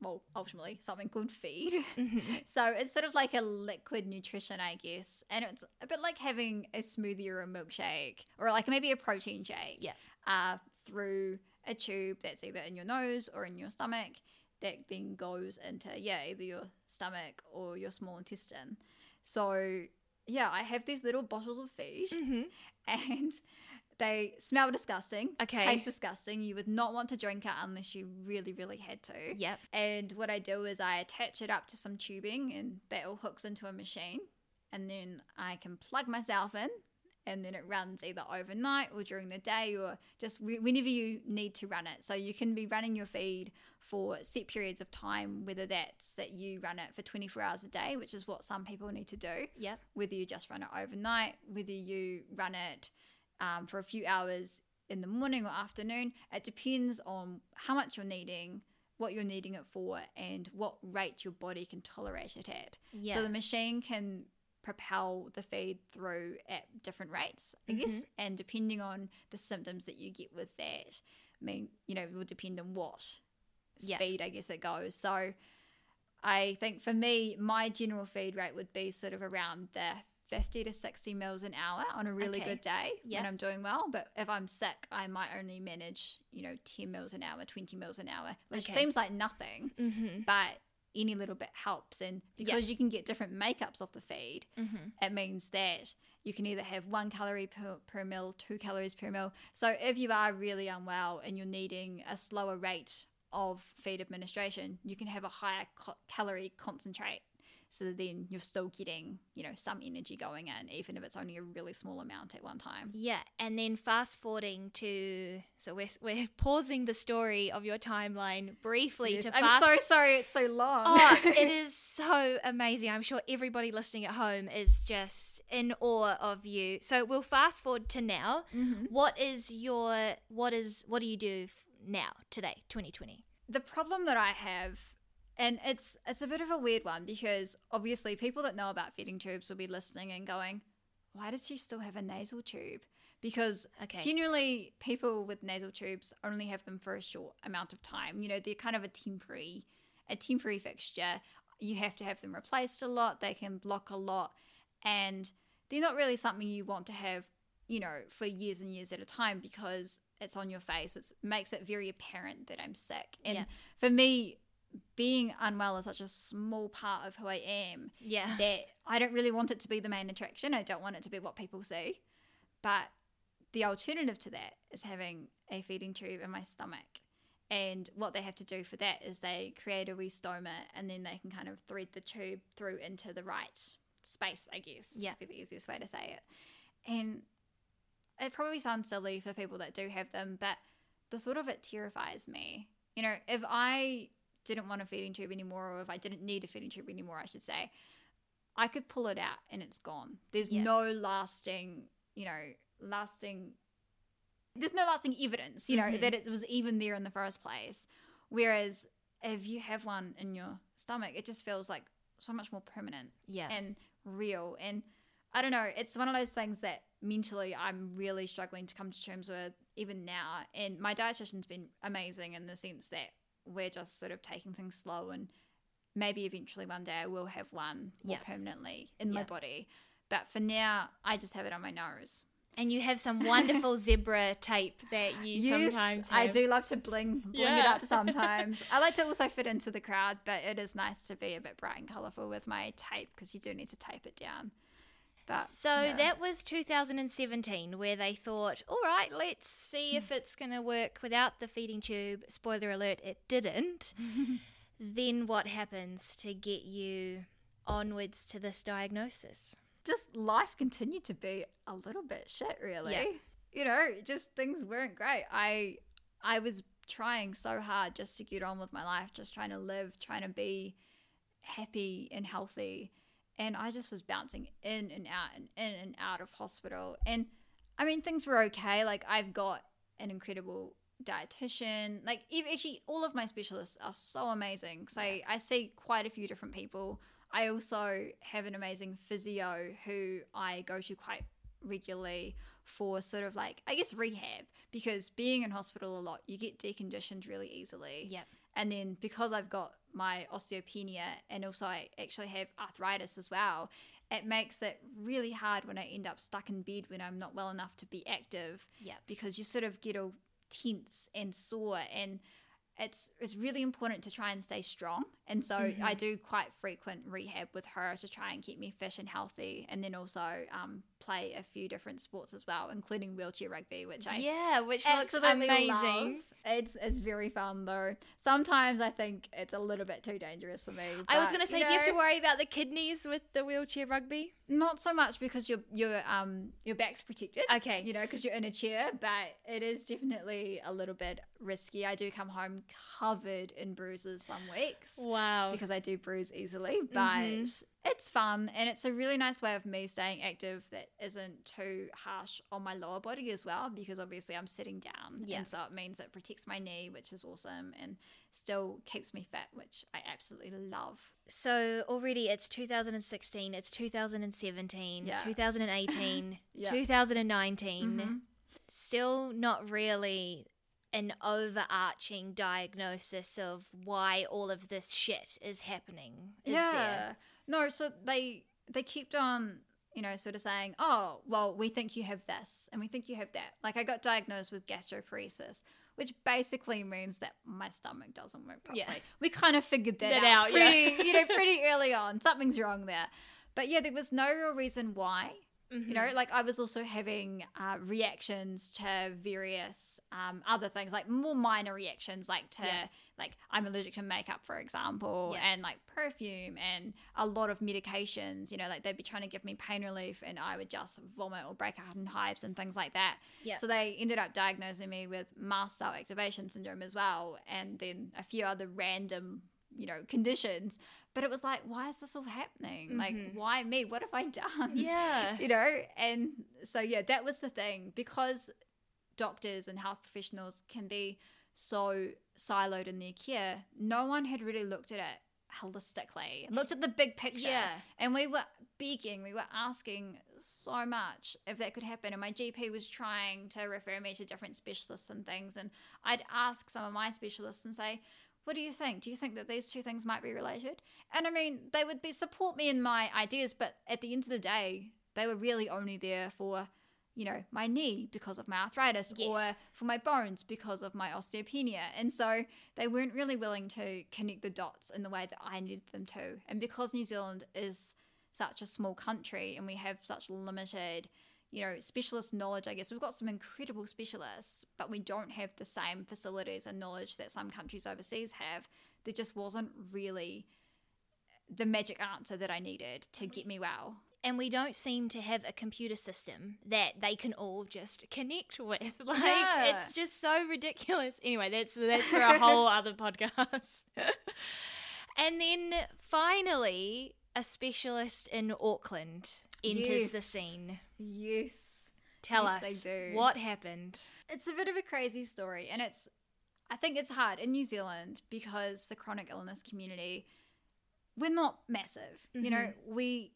well, ultimately something called feed. Mm-hmm. So it's sort of like a liquid nutrition, I guess. And it's a bit like having a smoothie or a milkshake or like maybe a protein shake. Yeah. Uh, through a tube that's either in your nose or in your stomach that then goes into, yeah, either your stomach or your small intestine. So, yeah, I have these little bottles of feed Mm-hmm. and they smell disgusting. Okay. Taste disgusting. You would not want to drink it unless you really, really had to. Yep. And what I do is I attach it up to some tubing and that all hooks into a machine. And then I can plug myself in and then it runs either overnight or during the day or just whe- whenever you need to run it. So you can be running your feed for set periods of time, whether that's that you run it for 24 hours a day, which is what some people need to do, Yep. whether you just run it overnight, whether you run it um, for a few hours in the morning or afternoon. It depends on how much you're needing, what you're needing it for, and what rate your body can tolerate it at. Yeah. So the machine can propel the feed through at different rates, I guess, Mm-hmm. and depending on the symptoms that you get with that, I mean, you know, it will depend on what Yeah. speed, I guess, it goes. So I think for me, my general feed rate would be sort of around the 50 to 60 mils an hour on a really Okay. good day Yeah. when I'm doing well. But if I'm sick, I might only manage, you know, 10 mils an hour, 20 mils an hour, which Okay. seems like nothing, mm-hmm. but any little bit helps. And because you can get different makeups off the feed, Mm-hmm. it means that You can either have one calorie per, per meal, two calories per meal. So if you are really unwell and you're needing a slower rate of feed administration, you can have a higher co- calorie concentrate so then you're still getting you know some energy going in even if it's only a really small amount at one time Yeah, and then fast forwarding to so we're we're pausing the story of your timeline briefly Yes, to i'm fast. so sorry it's so long Oh, it is so amazing. I'm sure everybody listening at home is just in awe of you. So we'll fast forward to now. Mhm. What is your what is what do you do now today, 2020? the problem that i have and it's it's a bit of a weird one because obviously people that know about feeding tubes will be listening and going why does she still have a nasal tube? Because Okay. generally people with nasal tubes only have them for a short amount of time. You know they're kind of a temporary a temporary fixture. You have to have them replaced a lot. They can block a lot. And they're not really something you want to have you know for years and years at a time because it's on your face. It makes it very apparent that i'm sick. And Yeah. for me being unwell is such a small part of who i am Yeah. that I don't really want it to be the main attraction. I don't want it to be what people see. But the alternative to that is having a feeding tube in my stomach. And what they have to do for that is they create a wee stoma and then they can kind of thread the tube through into the right space, I guess. Yeah. Be the easiest way to say it. And it probably sounds silly for people that do have them, but the thought of it terrifies me. You know, if I didn't want a feeding tube anymore, or if I didn't need a feeding tube anymore, I should say, I could pull it out and it's gone. There's Yeah. no lasting, you know, lasting. There's no lasting evidence, you know, Mhm. that it was even there in the first place. Whereas if you have one in your stomach, it just feels like so much more permanent Yeah. and real. And I don't know, it's one of those things that mentally I'm really struggling to come to terms with even now. And my dietitian's been amazing in the sense that we're just sort of taking things slow and maybe eventually one day I will have one more Yeah. permanently in my body. But for now, I just have it on my nose. and you have some wonderful zebra tape that you sometimes have. I do love to bling bling it up sometimes. I like to also fit into the crowd, but it is nice to be a bit bright and colourful with my tape because you do need to tape it down. But So yeah. that was 2017, where they thought, all right, let's see if mm. it's going to work without the feeding tube. Spoiler alert, it didn't. then what happens to get you onwards to this diagnosis? just life continued to be a little bit shit really Yeah. you know just things weren't great i i was trying so hard just to get on with my life just trying to live trying to be happy and healthy and i just was bouncing in and out and in and out of hospital. And i mean things were okay. Like i've got an incredible dietitian. Like ev- actually all of my specialists are so amazing. So I, I see quite a few different people. I also have an amazing physio who I go to quite regularly for sort of like, I guess, rehab. Because being in hospital a lot, you get deconditioned really easily. Yep. And then because I've got my osteopenia and also I actually have arthritis as well, it makes it really hard when I end up stuck in bed when I'm not well enough to be active Yep. because you sort of get all tense and sore and it's it's really important to try and stay strong and so Mm-hmm. I do quite frequent rehab with her to try and keep me fit and healthy and then also um, play a few different sports as well including wheelchair rugby which I yeah, which looks amazing. love. It's it's very fun though. Sometimes I think it's a little bit too dangerous for me. I was but, to say, you do you have to worry about the kidneys with the wheelchair rugby? Not so much because your your um your back's protected. Okay. You know, because you're in a chair, but it is definitely a little bit risky. I do come home covered in bruises some weeks Wow. because I do bruise easily, but Mhm. it's fun and it's a really nice way of me staying active that isn't too harsh on my lower body as well because obviously I'm sitting down. Yeah. And so it means it protects my knee, which is awesome, and still keeps me fit, which I absolutely love. So already it's 2016, it's 2017, Yeah. 2018, Yeah. 2019. Mhm. Still not really an overarching diagnosis of why all of this shit is happening. Is there? No, so they they kept on, you know, sort of saying, "Oh, well, we think you have this, and we think you have that." Like I got diagnosed with gastroparesis, which basically means that my stomach doesn't work properly. Yeah. We kind of figured that, That out, out, yeah. pretty, you know, pretty early on. Something's wrong there. But yeah, there was no real reason why. You know, like I was also having uh, reactions to various um, other things, like more minor reactions, like to Yeah. like I'm allergic to makeup, for example, Yeah. and like perfume and a lot of medications. You know, like they'd be trying to give me pain relief, and I would just vomit or break out in hives and things like that. Yeah. So they ended up diagnosing me with mast cell activation syndrome as well, and then a few other random, you know, conditions. But it was like, why is this all happening? Like, Mhm. why me? What have I done? Yeah. you know and so yeah that was the thing because doctors and health professionals can be so siloed in their care no one had really looked at it holistically looked at the big picture Yeah. and we were begging we were asking so much if that could happen and my gp was trying to refer me to different specialists and things and i'd ask some of my specialists and say what do you think? Do you think that these two things might be related? And I mean, they would be support me in my ideas, but at the end of the day, they were really only there for, you know, my knee because of my arthritis Yes. or for my bones because of my osteopenia. And so they weren't really willing to connect the dots in the way that I needed them to. And because New Zealand is such a small country and we have such limited you know, specialist knowledge, I guess. We've got some incredible specialists, but we don't have the same facilities and knowledge that some countries overseas have. There just wasn't really the magic answer that I needed to mm-hmm. get me well. and we don't seem to have a computer system that they can all just connect with. Like Yeah. it's just so ridiculous. Anyway, that's that's for a whole other podcast. and then finally, a specialist in Auckland enters the scene. Yes. Tell Yes, they us do. what happened. It's a bit of a crazy story, and it's, I think it's hard in New Zealand because the chronic illness community, we're not massive. You know, mm-hmm. we.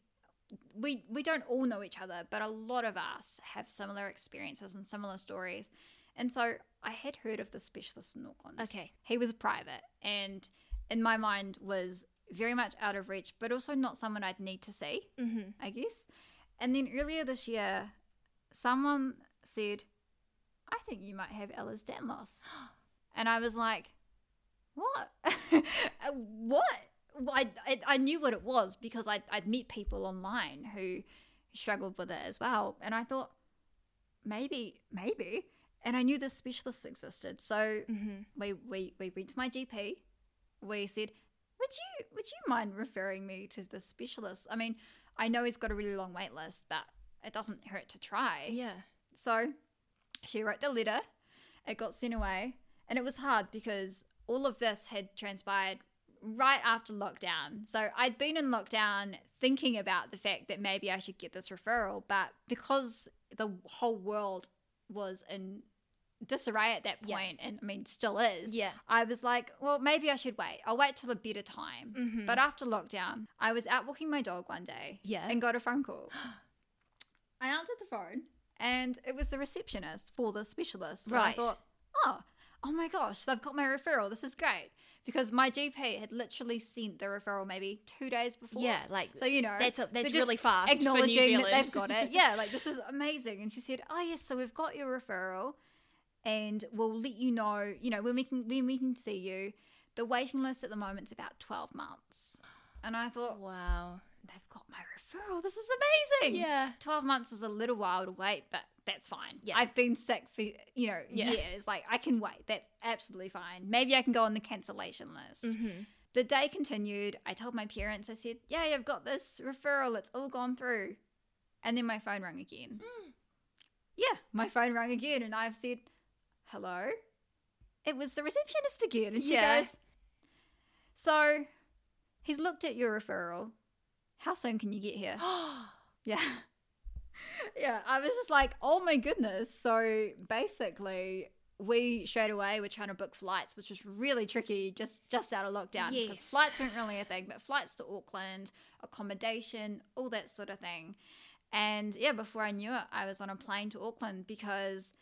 We, we don't all know each other, but a lot of us have similar experiences and similar stories. And so I had heard of the specialist in Auckland. Okay. He was a private and in my mind was very much out of reach, but also not someone I'd need to see, Mm-hmm. I guess. And then earlier this year, someone said, I think you might have Ehlers-Danlos. And I was like, what? what? Well, I, I, I knew what it was because I'd, I'd met people online who struggled with it as well. And I thought, maybe, maybe. And I knew this specialist existed. So Mm-hmm. we, we, we went to my GP. We said, would you would you mind referring me to the specialist? I mean, I know he's got a really long wait list, but it doesn't hurt to try. Yeah. So she wrote the letter. It got sent away, and it was hard because all of this had transpired right after lockdown. So I'd been in lockdown thinking about the fact that maybe I should get this referral, but because the whole world was in disarray at that Yeah. point, and I mean still is. Yeah. I was like, well, maybe I should wait. I'll wait till a better time. Mhm. But after lockdown, I was out walking my dog one day Yeah. and got a phone call. I answered the phone and it was the receptionist for the specialist. And I thought, oh, oh my gosh, they've got my referral. This is great. Because my GP had literally sent the referral maybe two days before. Yeah, like So, you know, that's a, that's really fast. acknowledging that they've got it. Yeah, like this is amazing. And she said, "Oh yes, so we've got your referral, and we'll let you know. You know, when we can when we can see you. The waiting list at the moment is about twelve months." And I thought, wow. they've got my referral. This is amazing. Yeah. twelve months is a little while to wait, but that's fine. Yeah. I've been sick for you know Yeah. years. Like I can wait. That's absolutely fine. Maybe I can go on the cancellation list. Mm-hmm. The day continued. I told my parents, I said, Yay, I've got this referral. It's all gone through. And then my phone rang again. Yeah, my phone rang again. And I've said, Hello? It was the receptionist again. And she Yeah. goes, So he's looked at your referral. How soon can you get here? Yeah. yeah, I was just like, oh my goodness. So basically, we straight away were trying to book flights, which was really tricky just just out of lockdown because flights weren't really a thing, but flights to Auckland, accommodation, all that sort of thing. And yeah, before I knew it, I was on a plane to Auckland because,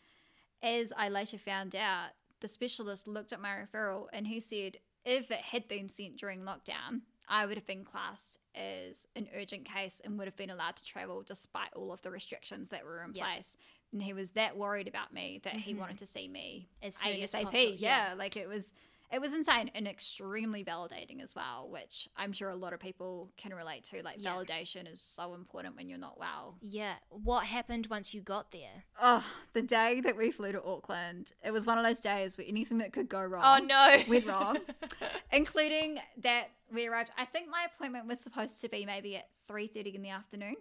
as I later found out, the specialist looked at my referral and he said if it had been sent during lockdown, I would have been classed as an urgent case and would have been allowed to travel despite all of the restrictions that were in Yeah. place. And he was that worried about me that he Mhm. wanted to see me As soon as ASAP. possible, yeah. yeah. like it was it was insane and extremely validating as well, which I'm sure a lot of people can relate to. Like Yeah. validation is so important when you're not well. Yeah. What happened once you got there? Oh, the day that we flew to Auckland, it was one of those days where anything that could go wrong Oh no. went wrong, including that we arrived. I think my appointment was supposed to be maybe at three thirty in the afternoon.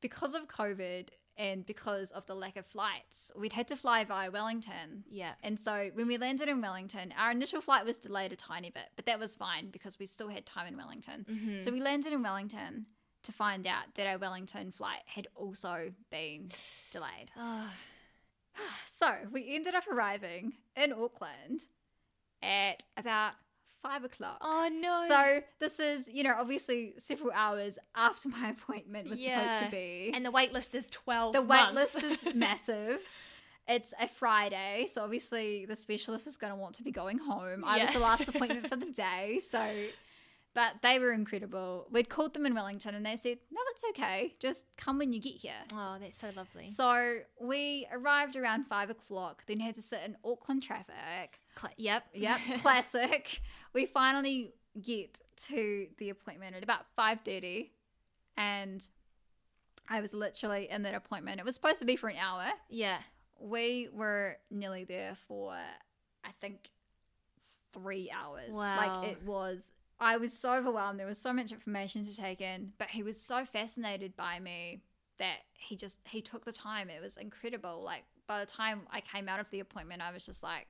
Because of COVID and because of the lack of flights, we'd had to fly via Wellington. yeah. And so when we landed in Wellington, our initial flight was delayed a tiny bit, but that was fine because we still had time in Wellington. Mhm. So we landed in Wellington to find out that our Wellington flight had also been delayed. Oh, So we ended up arriving in Auckland at about five o'clock. oh no. So this is, you know, obviously several hours after my appointment was supposed to be. and the wait list is 12 the wait list is massive. It's a Friday, so obviously the specialist is going to want to be going home. I was the last appointment for the day, so but they were incredible. We'd called them in Wellington and they said, "No, it's okay. Just come when you get here." oh, that's so lovely. So we arrived around five o'clock, then had to sit in Auckland traffic. Cla- yep. Yep, classic. We finally get to the appointment at about five thirty, and I was literally in that appointment. It was supposed to be for an hour. yeah. We were nearly there for, I think, three hours. Wow. Like it was. I was so overwhelmed. There was so much information to take in, but he was so fascinated by me that he just he took the time. It was incredible. Like by the time I came out of the appointment, I was just like,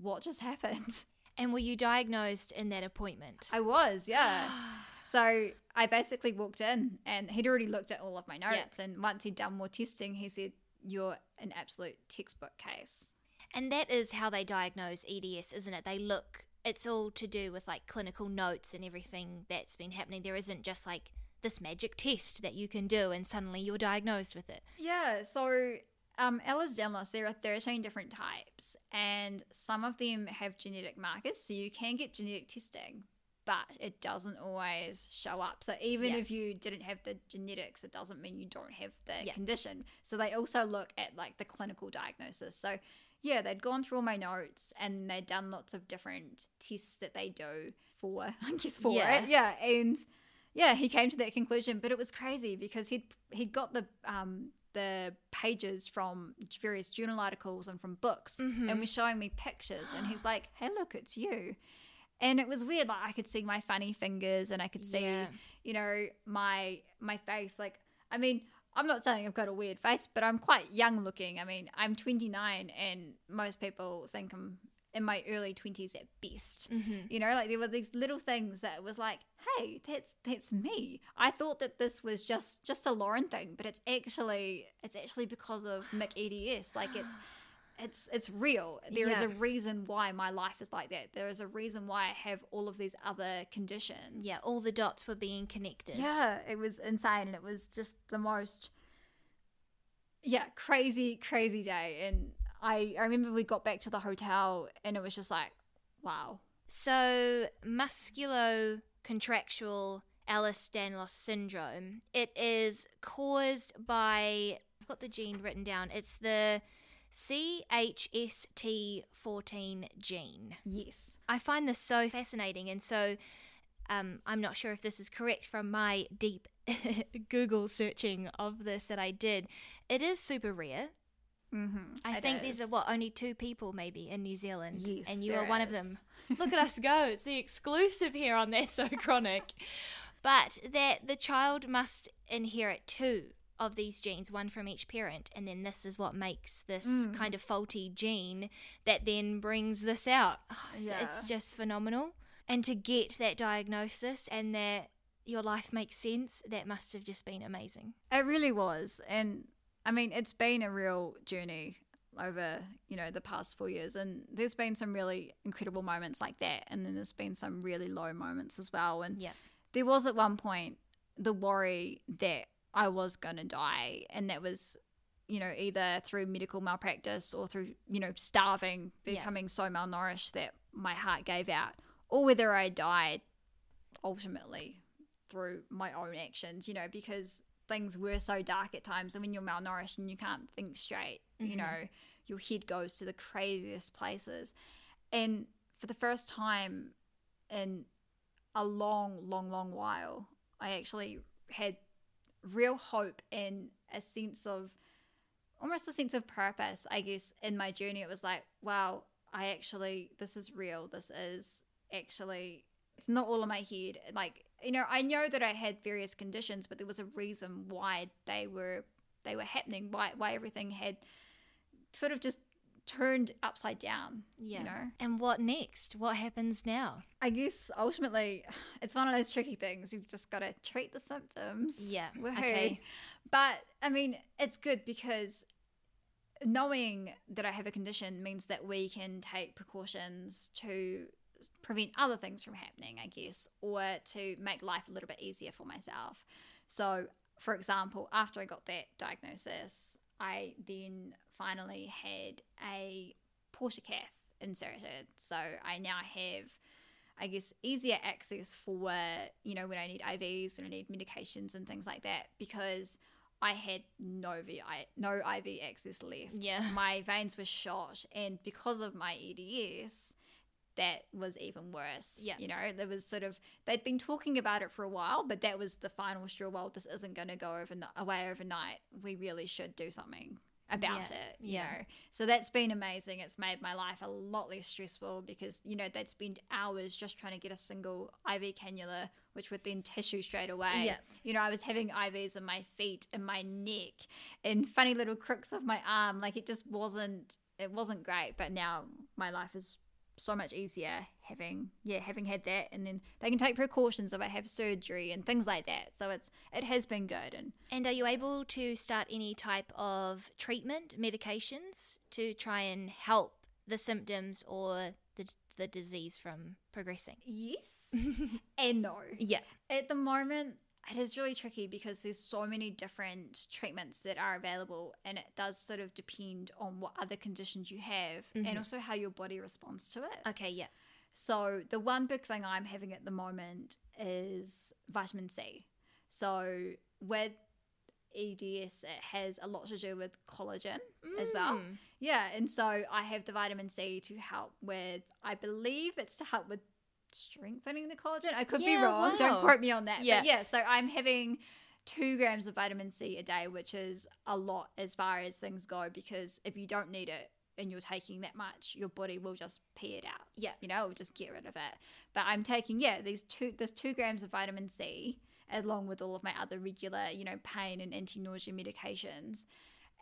"What just happened?" And were you diagnosed in that appointment? I was, yeah. So I basically walked in and he'd already looked at all of my notes. And once he'd done more testing, he said, You're an absolute textbook case. And that is how they diagnose EDS, isn't it? They look, it's all to do with like clinical notes and everything that's been happening. There isn't just like this magic test that you can do and suddenly you're diagnosed with it. Yeah. So um, Ehlers-Danlos, there are 13 different types, and some of them have genetic markers. So you can get genetic testing. But it doesn't always show up. So even Yeah. if you didn't have the genetics, it doesn't mean you don't have the Yeah. condition. So they also look at like the clinical diagnosis. So yeah, they'd gone through all my notes and they'd done lots of different tests that they do for, I guess, for Yeah. it. Yeah. And yeah, he came to that conclusion, but it was crazy because he'd he'd got the um the pages from various journal articles and from books Mhm. and was showing me pictures and he's like, Hey look, it's you. And it was weird, like I could see my funny fingers and I could see, Yeah. you know, my my face. Like I mean, I'm not saying I've got a weird face, but I'm quite young looking. I mean, I'm 29 and most people think I'm in my early 20s at best. Mm-hmm. You know, like there were these little things that was like, hey, that's that's me. I thought that this was just just a Lauren thing, but it's actually it's actually because of Mick EDS. Like it's it's it's real. There is Yeah. a reason why my life is like that. There is a reason why I have all of these other conditions. Yeah, all the dots were being connected. Yeah, it was insane and it was just the most yeah, crazy, crazy day. And I, I remember we got back to the hotel and it was just like, wow. So, musculocontractural Ehlers-Danlos syndrome, it is caused by I've got the gene written down. It's the CHST14 gene. Yes. I find this so fascinating, and so um, I'm not sure if this is correct from my deep Google searching of this that I did. It is super rare. Mm-hmm. I think these are what only two people maybe in New Zealand, Yes, and you are one of them. Look at us go! It's the exclusive here on That's So Chronic. But that the child must inherit two of these genes, one from each parent, and then this is what makes this Mm. kind of faulty gene that then brings this out. Oh, it's, it's just phenomenal. And to get that diagnosis and that your life makes sense, that must have just been amazing. It really was. And I mean, it's been a real journey over, you know, the past four years. And there's been some really incredible moments like that. And then there's been some really low moments as well. And Yeah. there was at one point the worry that I was going to die. And that was, you know, either through medical malpractice or through, you know, starving, Yeah. becoming so malnourished that my heart gave out, or whether I died ultimately through my own actions, you know, because things were so dark at times. And when you're malnourished and you can't think straight, you Mhm. know, your head goes to the craziest places. And for the first time in a long, long, long while, I actually had real hope and a sense of almost a sense of purpose, I guess, in my journey. It was like, wow, I actually, this is real. This is actually, it's not all in my head. Like, you know, I know that I had various conditions, but there was a reason why they were they were happening, why why everything had sort of just turned upside down. Yeah. You know? And what next? What happens now? I guess ultimately it's one of those tricky things. You've just got to treat the symptoms. Yeah. Woohoo. Okay. But I mean, it's good because knowing that I have a condition means that we can take precautions to prevent other things from happening, I guess, or to make life a little bit easier for myself. So, for example, after I got that diagnosis, I then finally had a portacath inserted. So I now have, I guess, easier access for, you know, when I need IVs, when I need medications and things like that, because I had no VI, no IV access left. Yeah. My veins were shot, and because of my EDS, that was even worse. Yeah. You know, there was sort of they'd been talking about it for a while, but that was the final straw. Well, this isn't going to go over away overnight. We really should do something about Yeah, it. You yeah. know, so that's been amazing. It's made my life a lot less stressful because you know they'd spend hours just trying to get a single IV cannula, which would then tissue straight away. Yeah. You know, I was having IVs in my feet, in my neck, in funny little crooks of my arm. Like it just wasn't. It wasn't great. But now my life is so much easier having yeah having had that and then they can take precautions if i have surgery and things like that so it's it has been good and And are you able to start any type of treatment, medications to try and help the symptoms or the, the disease from progressing? yes and no Yeah. at the moment it is really tricky because there's so many different treatments that are available and it does sort of depend on what other conditions you have Mhm. and also how your body responds to it Okay, yeah. So the one big thing I'm having at the moment is vitamin C. So with EDS, it has a lot to do with collagen as well. Mm. Yeah, and so I have the vitamin C to help with. I believe it's to help with strengthening the collagen. I could be wrong. wow. Don't quote me on that. Yeah. But yeah, so I'm having two grams of vitamin C a day, which is a lot as far as things go. Because if you don't need it and you're taking that much, your body will just pee it out. Yeah. you know, just get rid of it. But I'm taking yeah these two there's two grams of vitamin C along with all of my other regular you know pain and anti-nausea medications.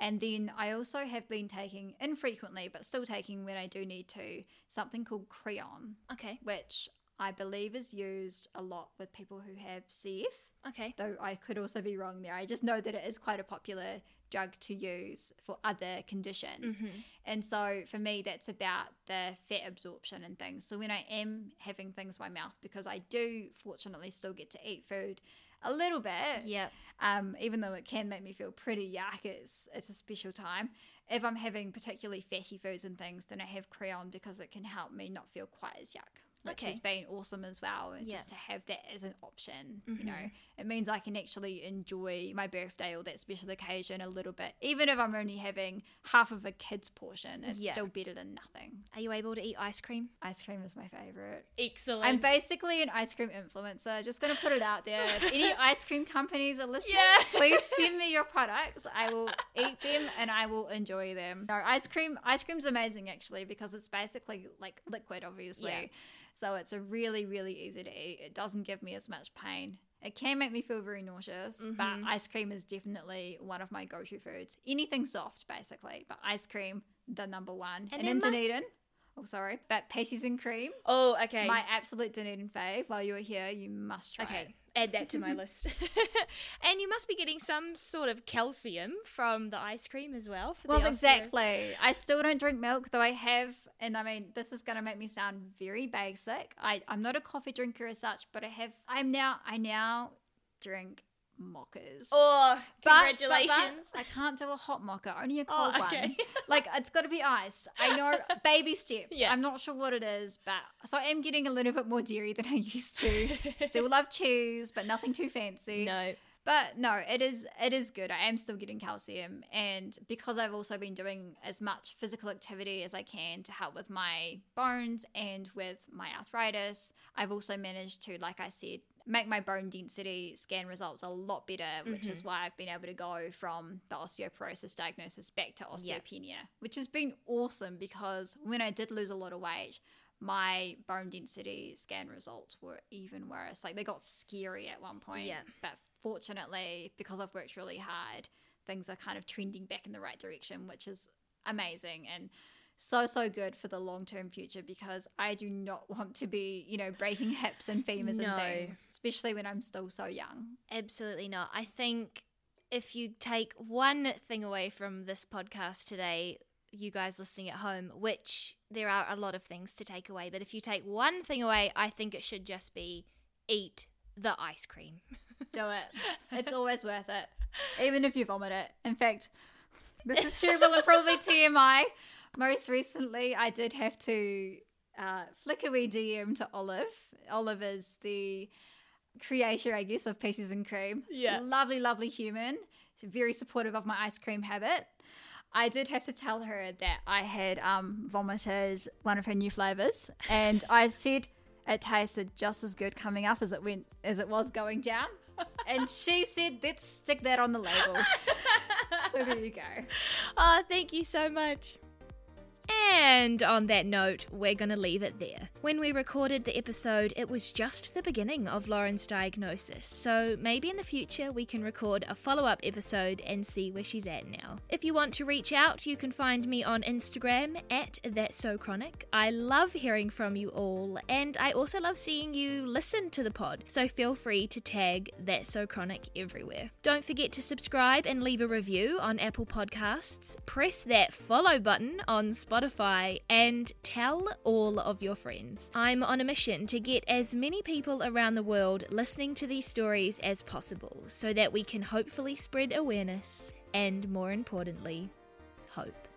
And then I also have been taking infrequently, but still taking when I do need to, something called Creon, Okay. which I believe is used a lot with people who have CF, Okay. though I could also be wrong there. I just know that it is quite a popular drug to use for other conditions. Mhm. And so for me, that's about the fat absorption and things. So when I am having things in my mouth, because I do fortunately still get to eat food a little bit, Yeah. um, even though it can make me feel pretty yuck, it's it's a special time. If I'm having particularly fatty foods and things, then I have Creon because it can help me not feel quite as yuck, which Okay. has been awesome as well. And Yeah. just to have that as an option, you Mhm. know, it means I can actually enjoy my birthday or that special occasion a little bit, even if I'm only having half of a kid's portion. It's Yeah. still better than nothing. Are you able to eat ice cream? Ice cream is my favorite. Excellent. I'm basically an ice cream influencer. Just gonna put it out there. If any ice cream companies are listening, Yeah. please send me your products. I will eat them and I will enjoy them. No, ice cream. Ice cream's amazing actually because it's basically like liquid, obviously. So it's a really, really easy to eat. It doesn't give me as much pain. It can make me feel very nauseous, Mhm. but ice cream is definitely one of my go-to foods. Anything soft, basically, but ice cream, the number one. And in must- Dunedin, oh sorry, but Patti's and cream. Oh, okay. My absolute Dunedin fave. While you are here, you must try Okay, it. Add that to my list. and you must be getting some sort of calcium from the ice cream as well. For Well, exactly. I still don't drink milk, though I have, and I mean, this is going to make me sound very basic. I, I'm not a coffee drinker as such, but I have, I'm now, I now drink mochas. Oh, But- but- congratulations. but I can't do a hot mocha, only a oh, cold oh, okay. one. Like, it's got to be iced. I know baby steps. Yeah. I'm not sure what it is, but so I am getting a little bit more dairy than I used to. Still love cheese, but nothing too fancy. no. But no, it is it is good. I am still getting calcium and because I've also been doing as much physical activity as I can to help with my bones and with my arthritis, I've also managed to like I said make my bone density scan results a lot better, which mm-hmm. is why I've been able to go from the osteoporosis diagnosis back to osteopenia, yep. which has been awesome because when I did lose a lot of weight, my bone density scan results were even worse. Like they got scary at one point. Yeah. But fortunately, because I've worked really hard, things are kind of trending back in the right direction, which is amazing and so so good for the long term future because I do not want to be, you know, breaking hips and femurs no. and things, especially when I'm still so young. Absolutely not. I think if you take one thing away from this podcast today, you guys listening at home, which there are a lot of things to take away, but if you take one thing away, I think it should just be eat the ice cream. Do it. It's always worth it, even if you vomit it. In fact, this is terrible and probably TMI. Most recently, I did have to uh, flick a wee DM to Olive. Olive is the creator, I guess, of Patti's and Cream. Yeah. Lovely, lovely human. Very supportive of my ice cream habit. I did have to tell her that I had um, vomited one of her new flavors, and I said it tasted just as good coming up as it went as it was going down. and she said, "Let's stick that on the label." so there you go. Oh, thank you so much. And on that note, we're going to leave it there. When we recorded the episode, it was just the beginning of Lauren's diagnosis, so maybe in the future we can record a follow up episode and see where she's at now. If you want to reach out, you can find me on Instagram at That's So Chronic. I love hearing from you all, and I also love seeing you listen to the pod, so feel free to tag That's So Chronic everywhere. Don't forget to subscribe and leave a review on Apple Podcasts. Press that follow button on Spotify Spotify, and tell all of your friends. I'm on a mission to get as many people around the world listening to these stories as possible so that we can hopefully spread awareness and, more importantly, hope.